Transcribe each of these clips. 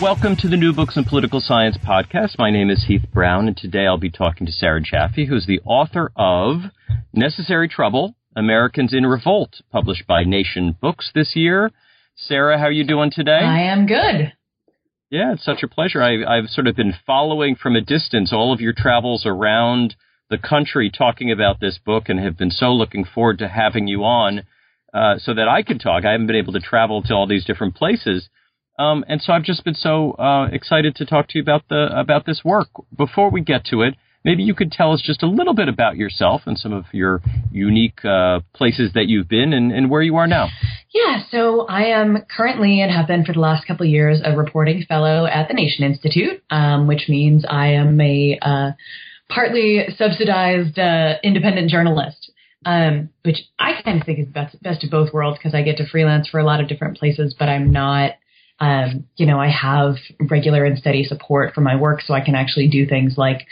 Welcome to the New Books in Political Science podcast. My name is Heath Brown, and today I'll be talking to Sarah Jaffe, who's the author of Necessary Trouble Americans in Revolt, published by Nation Books this year. Sarah, how are you doing today? I am good. Yeah, it's such a pleasure. I, I've sort of been following from a distance all of your travels around the country talking about this book and have been so looking forward to having you on uh, so that I could talk. I haven't been able to travel to all these different places. Um, and so I've just been so uh, excited to talk to you about the about this work. Before we get to it, maybe you could tell us just a little bit about yourself and some of your unique uh, places that you've been and, and, where you are now. Yeah, so I am currently and have been for the last couple of years a reporting fellow at the Nation Institute, um, which means I am a uh, partly subsidized uh, independent journalist. Um, which I kind of think is best, best of both worlds because I get to freelance for a lot of different places, but I'm not um, you know, I have regular and steady support for my work, so I can actually do things like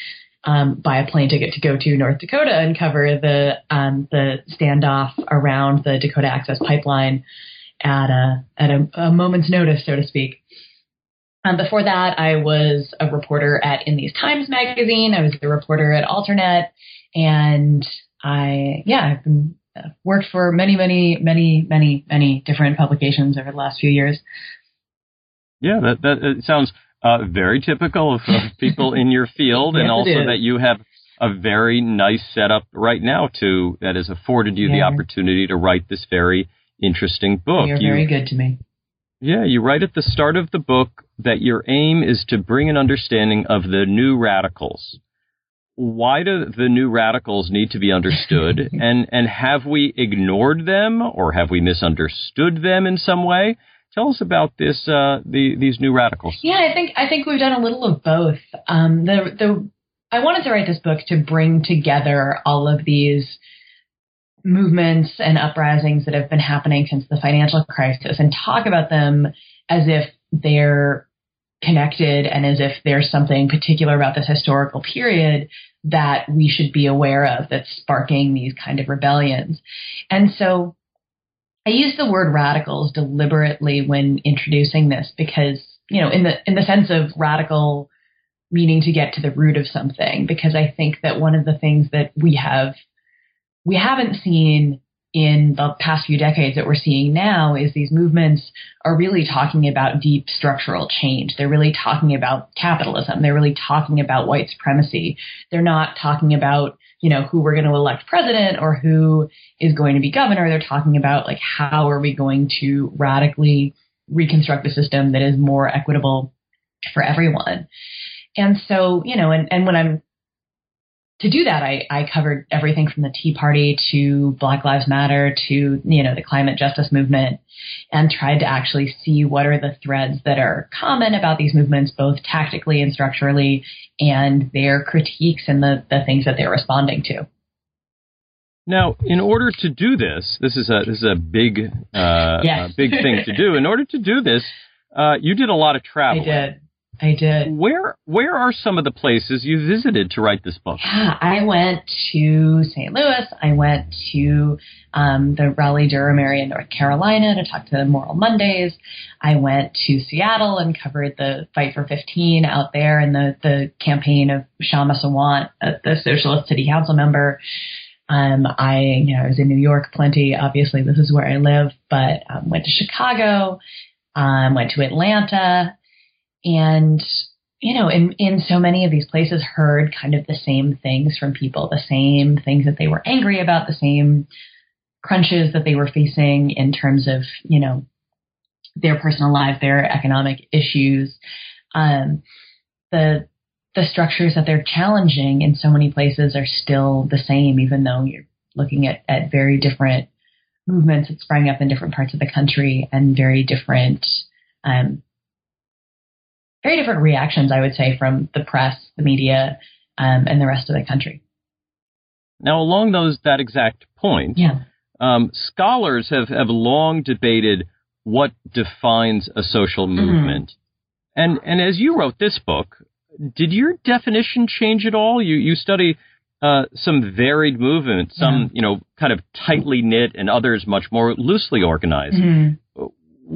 um, buy a plane ticket to go to North Dakota and cover the um, the standoff around the Dakota Access Pipeline at a at a, a moment's notice, so to speak. Um, before that, I was a reporter at In These Times magazine. I was a reporter at Alternet, and I yeah, I've been uh, worked for many, many, many, many, many different publications over the last few years. Yeah, that that it sounds uh, very typical of, of people in your field, yes, and also that you have a very nice setup right now to that has afforded you yeah. the opportunity to write this very interesting book. You're you, very good to me. Yeah, you write at the start of the book that your aim is to bring an understanding of the new radicals. Why do the new radicals need to be understood? and and have we ignored them or have we misunderstood them in some way? Tell us about this uh, the, these new radicals. Yeah, I think I think we've done a little of both. Um, the the I wanted to write this book to bring together all of these movements and uprisings that have been happening since the financial crisis and talk about them as if they're connected and as if there's something particular about this historical period that we should be aware of that's sparking these kind of rebellions. And so I use the word radicals deliberately when introducing this because, you know, in the in the sense of radical meaning to get to the root of something because I think that one of the things that we have we haven't seen in the past few decades that we're seeing now is these movements are really talking about deep structural change. They're really talking about capitalism. They're really talking about white supremacy. They're not talking about you know, who we're going to elect president or who is going to be governor. They're talking about like how are we going to radically reconstruct a system that is more equitable for everyone. And so, you know, and, and when I'm to do that, I, I covered everything from the Tea Party to Black Lives Matter to, you know, the climate justice movement and tried to actually see what are the threads that are common about these movements, both tactically and structurally, and their critiques and the, the things that they're responding to. Now, in order to do this, this is a this is a big uh, yes. a big thing to do. In order to do this, uh, you did a lot of travel. I did. I did. Where where are some of the places you visited to write this book? Yeah, I went to St. Louis. I went to um, the Raleigh Durham area in North Carolina to talk to the Moral Mondays. I went to Seattle and covered the Fight for 15 out there and the the campaign of Kshama Sawant, uh, the Socialist City Council member. Um, I, you know, I was in New York plenty. Obviously, this is where I live, but um, went to Chicago, um, went to Atlanta, and you know, in in so many of these places, heard kind of the same things from people, the same things that they were angry about, the same crunches that they were facing in terms of, you know, their personal lives, their economic issues. Um, the the structures that they're challenging in so many places are still the same, even though you're looking at, at very different movements that sprang up in different parts of the country and very different, um, very different reactions, I would say, from the press, the media, um, and the rest of the country. Now, along those that exact point, yeah. um, scholars have, have long debated what defines a social Mm-hmm. movement. Mm-hmm. And and as you wrote this book, did your definition change at all? You you study uh, some varied movements, some Yeah. you know kind of tightly knit, and others much more loosely organized. Mm-hmm.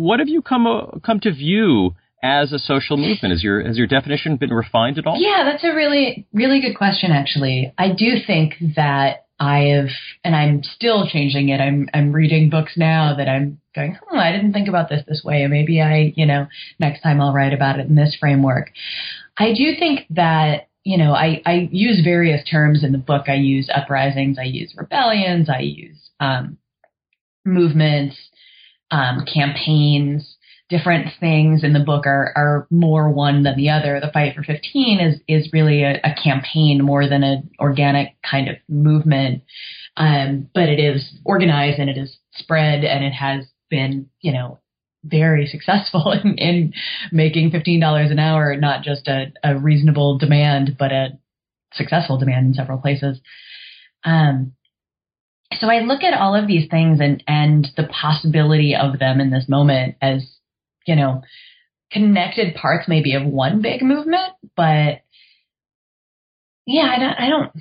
What have you come uh, come to view as a social movement? Has your has your definition been refined at all? Yeah, that's a really, really good question, actually. I do think that I have, and I'm still changing it. I'm, I'm reading books now that I'm going, hmm, I didn't think about this this way. Maybe I, you know, next time I'll write about it in this framework. I do think that, you know, I, I use various terms in the book. I use uprisings, I use rebellions, I use, um, movements, um, campaigns, different things in the book are, are more one than the other. The fight for 15 is, is really a, a campaign more than an organic kind of movement. Um, but it is organized and it is spread and it has been, you know, very successful in, in making $15 an hour, not just a, a reasonable demand, but a successful demand in several places. Um, so I look at all of these things and, and the possibility of them in this moment as you know, connected parts maybe of one big movement, but yeah, I don't, I don't,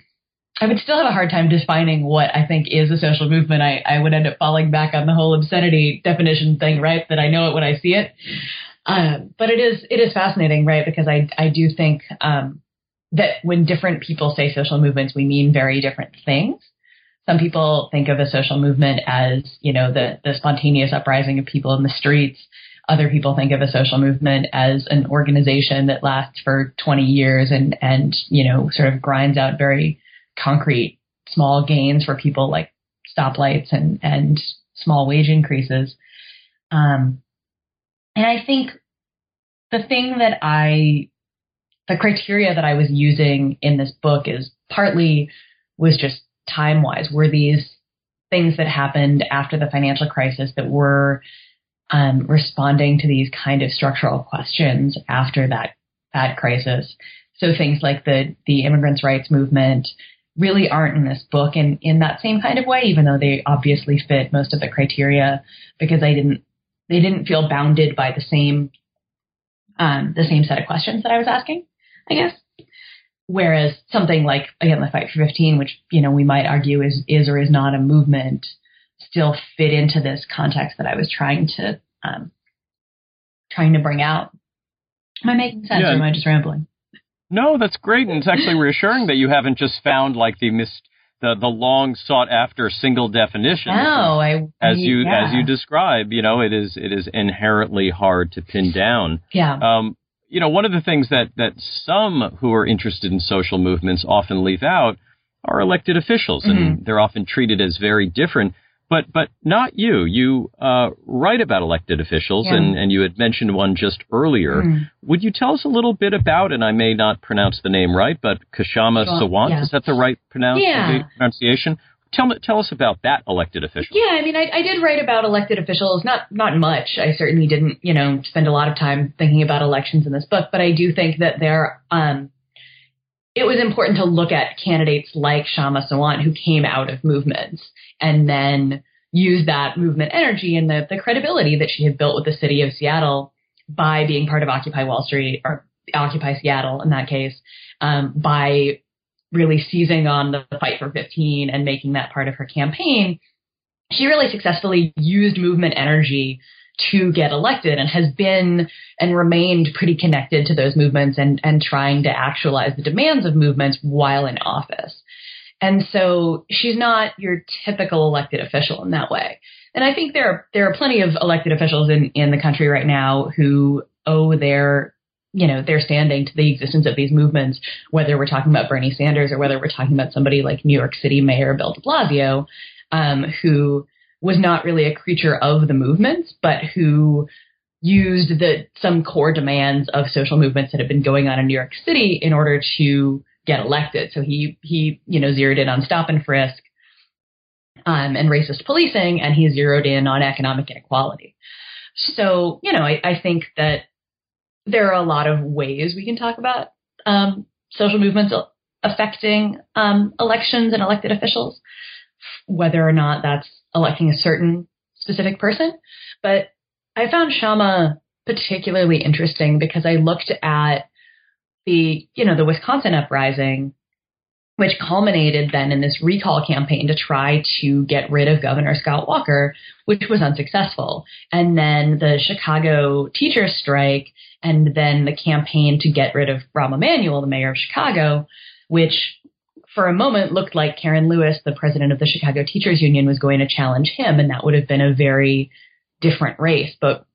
I would still have a hard time defining what I think is a social movement. I, I would end up falling back on the whole obscenity definition thing, right? That I know it when I see it. Um, but it is, it is fascinating, right? Because I, I do think, um, that when different people say social movements, we mean very different things. Some people think of a social movement as, you know, the, the spontaneous uprising of people in the streets other people think of a social movement as an organization that lasts for 20 years and, and, you know, sort of grinds out very concrete small gains for people like stoplights and, and small wage increases. Um, and I think the thing that I, the criteria that I was using in this book is partly was just time wise. Were these things that happened after the financial crisis that were um, responding to these kind of structural questions after that that crisis. So things like the the immigrants' rights movement really aren't in this book in in that same kind of way, even though they obviously fit most of the criteria because they didn't they didn't feel bounded by the same um, the same set of questions that I was asking, I guess. Whereas something like again the Fight for 15, which you know we might argue is is or is not a movement, still fit into this context that I was trying to um, trying to bring out. Am I making sense, Yeah. or am I just rambling? No, that's great, and it's actually reassuring that you haven't just found like the mis- the the long sought after single definition. No, I as you yeah. as you describe, you know, it is it is inherently hard to pin down. yeah Um, you know, one of the things that that some who are interested in social movements often leave out are elected officials, Mm-hmm. and they're often treated as very different. But but not you. You uh, write about elected officials, Yeah. and, and you had mentioned one just earlier. Mhm. Would you tell us a little bit about? And I may not pronounce the name right, but Kashama Sure, Sawant. yeah. Is that the right pronounce- Yeah. pronunciation? Tell me, tell us about that elected official. Yeah, I mean, I, I did write about elected officials, not not much. I certainly didn't, you know, spend a lot of time thinking about elections in this book, but I do think that they're um, it was important to look at candidates like Kshama Sawant who came out of movements and then used that movement energy and the, the credibility that she had built with the city of Seattle by being part of Occupy Wall Street or Occupy Seattle in that case, um, by really seizing on the fight for 15 and making that part of her campaign. She really successfully used movement energy to get elected and has been and remained pretty connected to those movements and, and trying to actualize the demands of movements while in office. And so she's not your typical elected official in that way. And I think there are, there are plenty of elected officials in, in the country right now who owe their, you know, their standing to the existence of these movements, whether we're talking about Bernie Sanders or whether we're talking about somebody like New York City Mayor Bill de Blasio, um, who was not really a creature of the movements, but who used the some core demands of social movements that have been going on in New York City in order to get elected. So he he you know zeroed in on stop and frisk um, and racist policing, and he zeroed in on economic inequality. So you know I, I think that there are a lot of ways we can talk about um, social movements affecting um, elections and elected officials, whether or not that's electing a certain specific person. But I found Kshama particularly interesting because I looked at the, you know, the Wisconsin uprising, which culminated then in this recall campaign to try to get rid of Governor Scott Walker, which was unsuccessful. And then the Chicago teachers strike and then the campaign to get rid of Rahm Emanuel, the mayor of Chicago, which for a moment looked like Karen Lewis, the president of the Chicago Teachers Union, was going to challenge him, and that would have been a very different race. But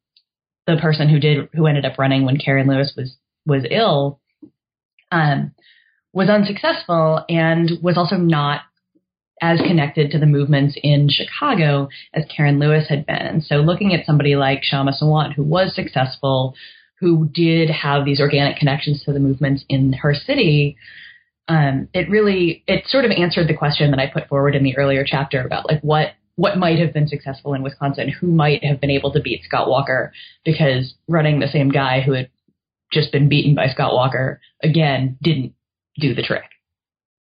the person who did, who ended up running when Karen Lewis was was ill, um, was unsuccessful and was also not as connected to the movements in Chicago as Karen Lewis had been. And so, looking at somebody like Kshama Sawant, who was successful, who did have these organic connections to the movements in her city um, it really it sort of answered the question that I put forward in the earlier chapter about like what what might have been successful in Wisconsin, who might have been able to beat Scott Walker because running the same guy who had just been beaten by Scott Walker again didn't do the trick.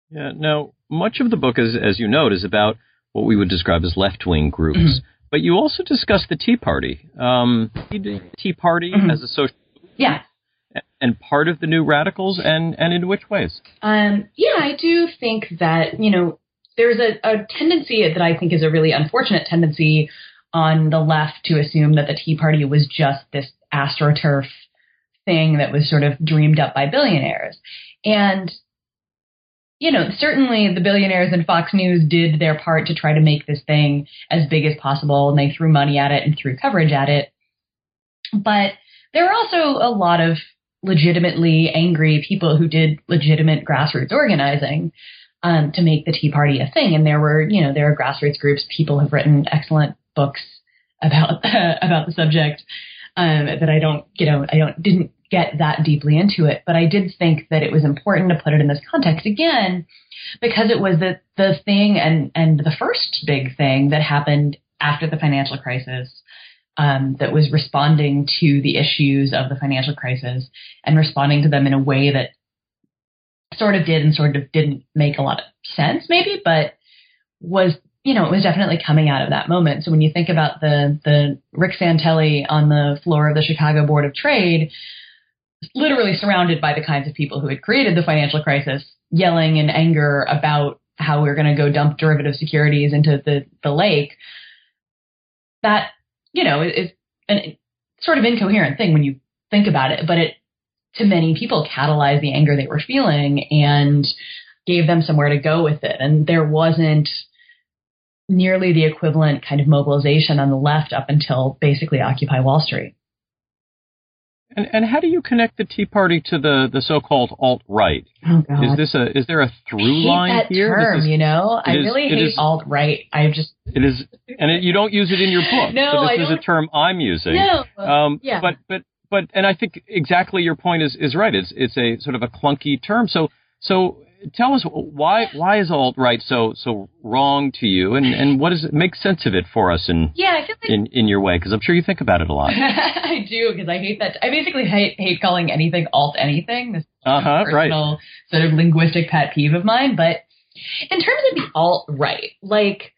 Yeah. Now, much of the book, as as you note, is about what we would describe as left wing groups. Mm-hmm. But you also discuss the Tea Party. Um, Tea Party mm-hmm. as a social. Yeah and part of the new radicals and and in which ways um, yeah i do think that you know there's a, a tendency that i think is a really unfortunate tendency on the left to assume that the tea party was just this astroturf thing that was sort of dreamed up by billionaires and you know, certainly the billionaires and Fox News did their part to try to make this thing as big as possible, and they threw money at it and threw coverage at it. But there are also a lot of legitimately angry people who did legitimate grassroots organizing um, to make the Tea Party a thing. And there were, you know, there are grassroots groups. People have written excellent books about about the subject um, that I don't, you know, I don't didn't get that deeply into it, but I did think that it was important to put it in this context again because it was the the thing and and the first big thing that happened after the financial crisis um, that was responding to the issues of the financial crisis and responding to them in a way that sort of did and sort of didn't make a lot of sense, maybe, but was you know it was definitely coming out of that moment. So when you think about the the Rick Santelli on the floor of the Chicago Board of Trade, literally surrounded by the kinds of people who had created the financial crisis, yelling in anger about how we we're going to go dump derivative securities into the the lake. That you know, is a sort of incoherent thing when you think about it, but it to many people catalyzed the anger they were feeling and gave them somewhere to go with it. And there wasn't nearly the equivalent kind of mobilization on the left up until basically Occupy Wall Street. And, and how do you connect the Tea Party to the, the so-called alt right? Oh, God. Is this a is there a through line that here? Term, is, you know, I is, really hate alt right. I just it is, and it, you don't use it in your book. no, so this I is don't, a term I'm using. No, um, yeah. But but but, and I think exactly your point is is right. It's it's a sort of a clunky term. So so tell us why why is alt right so so wrong to you, and and what does it make sense of it for us in yeah like, in in your way? Because I'm sure you think about it a lot. I do because I hate that. I basically hate hate calling anything alt anything. This uh-huh, personal right. sort of linguistic pet peeve of mine. But in terms of the alt right, like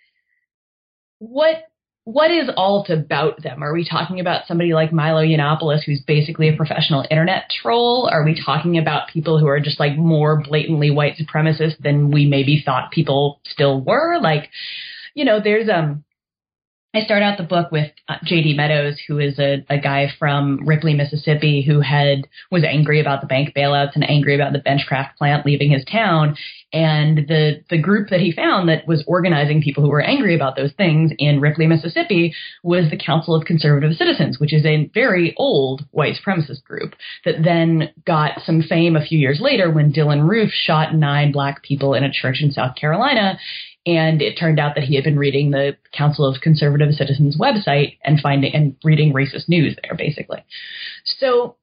what what is alt about them? Are we talking about somebody like Milo Yiannopoulos, who's basically a professional internet troll? Are we talking about people who are just like more blatantly white supremacist than we maybe thought people still were? Like, you know, there's um I start out the book with uh, J.D. Meadows, who is a, a guy from Ripley, Mississippi, who had was angry about the bank bailouts and angry about the Benchcraft plant leaving his town. And the the group that he found that was organizing people who were angry about those things in Ripley, Mississippi, was the Council of Conservative Citizens, which is a very old white supremacist group that then got some fame a few years later when Dylann Roof shot nine black people in a church in South Carolina and it turned out that he had been reading the Council of Conservative Citizens website and finding and reading racist news there, basically. So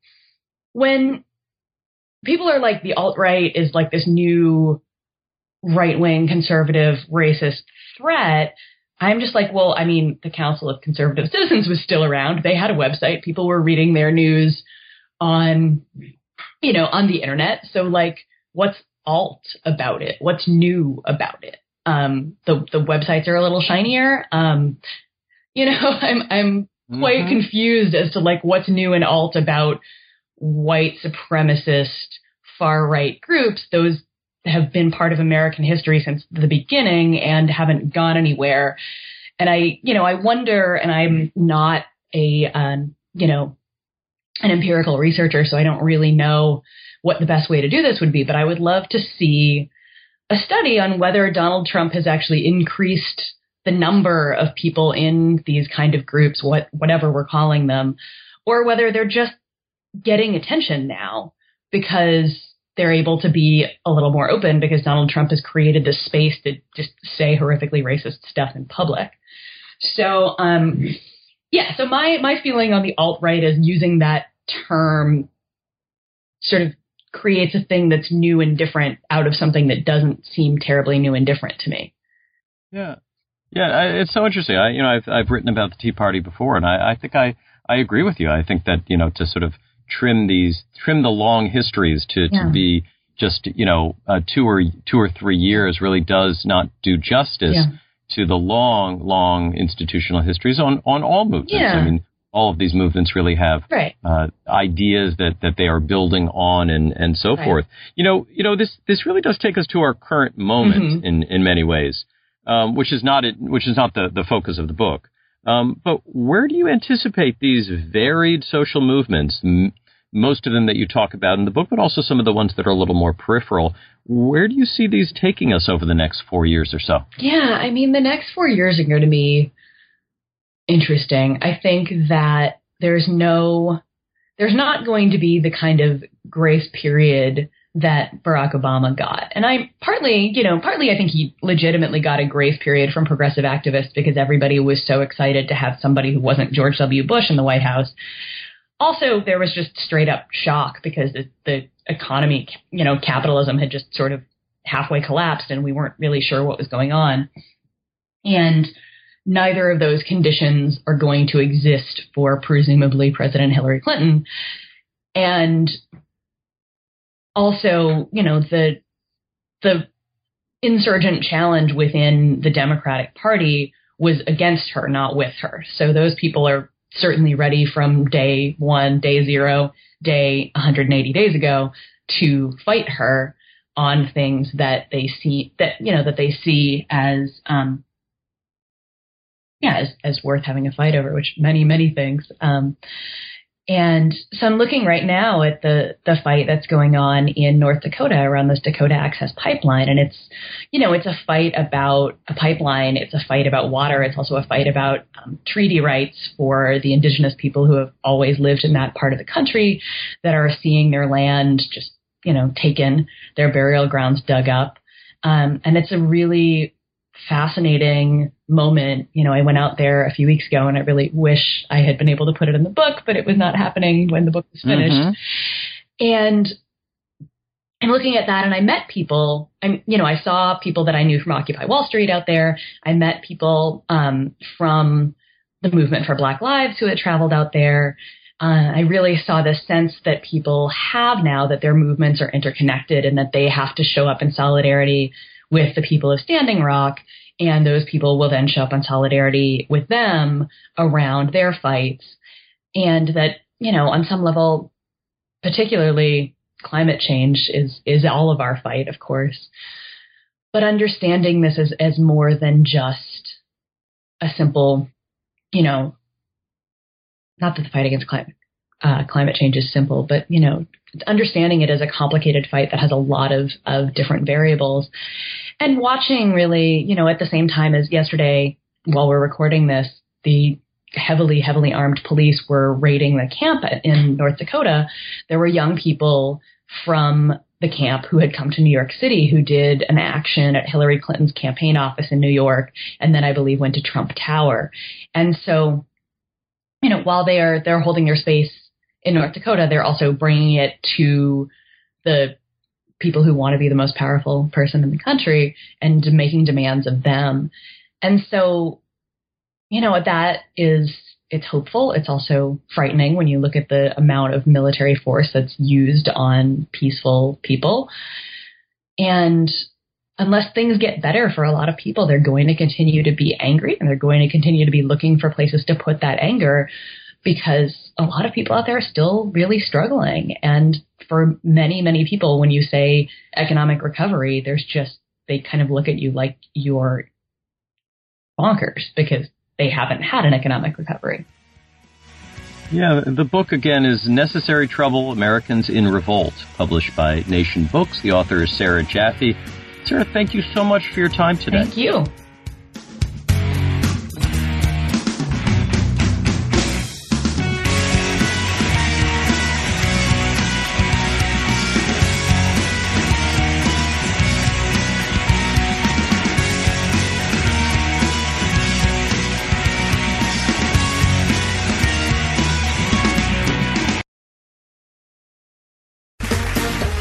when people are like the alt right is like this new right wing conservative racist threat, I'm just like, well, I mean, the Council of Conservative Citizens was still around. They had a website. People were reading their news on, you know, on the internet. So like, what's alt about it? What's new about it? Um, the the websites are a little shinier. Um, you know, I'm I'm quite mm-hmm. confused as to like what's new and alt about white supremacist far right groups. Those have been part of American history since the beginning and haven't gone anywhere. And I, you know, I wonder, and I'm not a, um, you know, an empirical researcher, so I don't really know what the best way to do this would be, but I would love to see a study on whether Donald Trump has actually increased the number of people in these kind of groups, what whatever we're calling them, or whether they're just getting attention now because they're able to be a little more open because Donald Trump has created this space to just say horrifically racist stuff in public. So, um, yeah. So my my feeling on the alt right is using that term sort of creates a thing that's new and different out of something that doesn't seem terribly new and different to me. Yeah. Yeah, I, it's so interesting. I, you know, I've I've written about the Tea Party before, and I, I think I I agree with you. I think that you know to sort of trim these trim the long histories to yeah. to be just you know uh, two or two or three years really does not do justice yeah. to the long long institutional histories on on all movements. Yeah. I mean, all of these movements really have right. uh, ideas that, that they are building on and, and so right. forth. You know, you know this this really does take us to our current moment mm-hmm. in, in many ways, um, which is not it, which is not the, the focus of the book. Um, but where do you anticipate these varied social movements, m- most of them that you talk about in the book, but also some of the ones that are a little more peripheral? Where do you see these taking us over the next four years or so? Yeah, I mean, the next four years are going to be interesting. I think that there's no, there's not going to be the kind of grace period that Barack Obama got. And I partly, you know, partly I think he legitimately got a grace period from progressive activists because everybody was so excited to have somebody who wasn't George W. Bush in the White House. Also, there was just straight up shock because the, the economy, you know, capitalism had just sort of halfway collapsed and we weren't really sure what was going on. And neither of those conditions are going to exist for presumably President Hillary Clinton. And also, you know, the the insurgent challenge within the Democratic Party was against her, not with her. So those people are certainly ready from day one, day zero, day 180 days ago to fight her on things that they see that you know that they see as um, yeah, as, as worth having a fight over, which many, many things. Um, and so I'm looking right now at the the fight that's going on in North Dakota around this Dakota Access Pipeline, and it's, you know, it's a fight about a pipeline. It's a fight about water. It's also a fight about um, treaty rights for the indigenous people who have always lived in that part of the country that are seeing their land just, you know, taken, their burial grounds dug up, um, and it's a really fascinating moment. You know, I went out there a few weeks ago and I really wish I had been able to put it in the book, but it was not happening when the book was finished. Mm-hmm. And and looking at that and I met people, I'm, you know, I saw people that I knew from Occupy Wall Street out there. I met people um, from the movement for Black Lives who had traveled out there. Uh, I really saw this sense that people have now that their movements are interconnected and that they have to show up in solidarity with the people of Standing Rock. And those people will then show up in solidarity with them around their fights. And that, you know, on some level, particularly climate change is is all of our fight, of course. But understanding this as, as more than just a simple, you know, not that the fight against climate uh, climate change is simple, but you know, understanding it as a complicated fight that has a lot of of different variables, and watching really, you know, at the same time as yesterday, while we're recording this, the heavily, heavily armed police were raiding the camp in North Dakota. There were young people from the camp who had come to New York City who did an action at Hillary Clinton's campaign office in New York and then I believe went to Trump Tower. And so, you know, while they are they're holding their space in North Dakota, they're also bringing it to the people who want to be the most powerful person in the country and making demands of them. And so, you know, that is it's hopeful. It's also frightening when you look at the amount of military force that's used on peaceful people. And unless things get better for a lot of people, they're going to continue to be angry and they're going to continue to be looking for places to put that anger because a lot of people out there are still really struggling. And for many, many people, when you say economic recovery, there's just, they kind of look at you like you're bonkers because they haven't had an economic recovery. Yeah, the book again is Necessary Trouble Americans in Revolt, published by Nation Books. The author is Sarah Jaffe. Sarah, thank you so much for your time today. Thank you.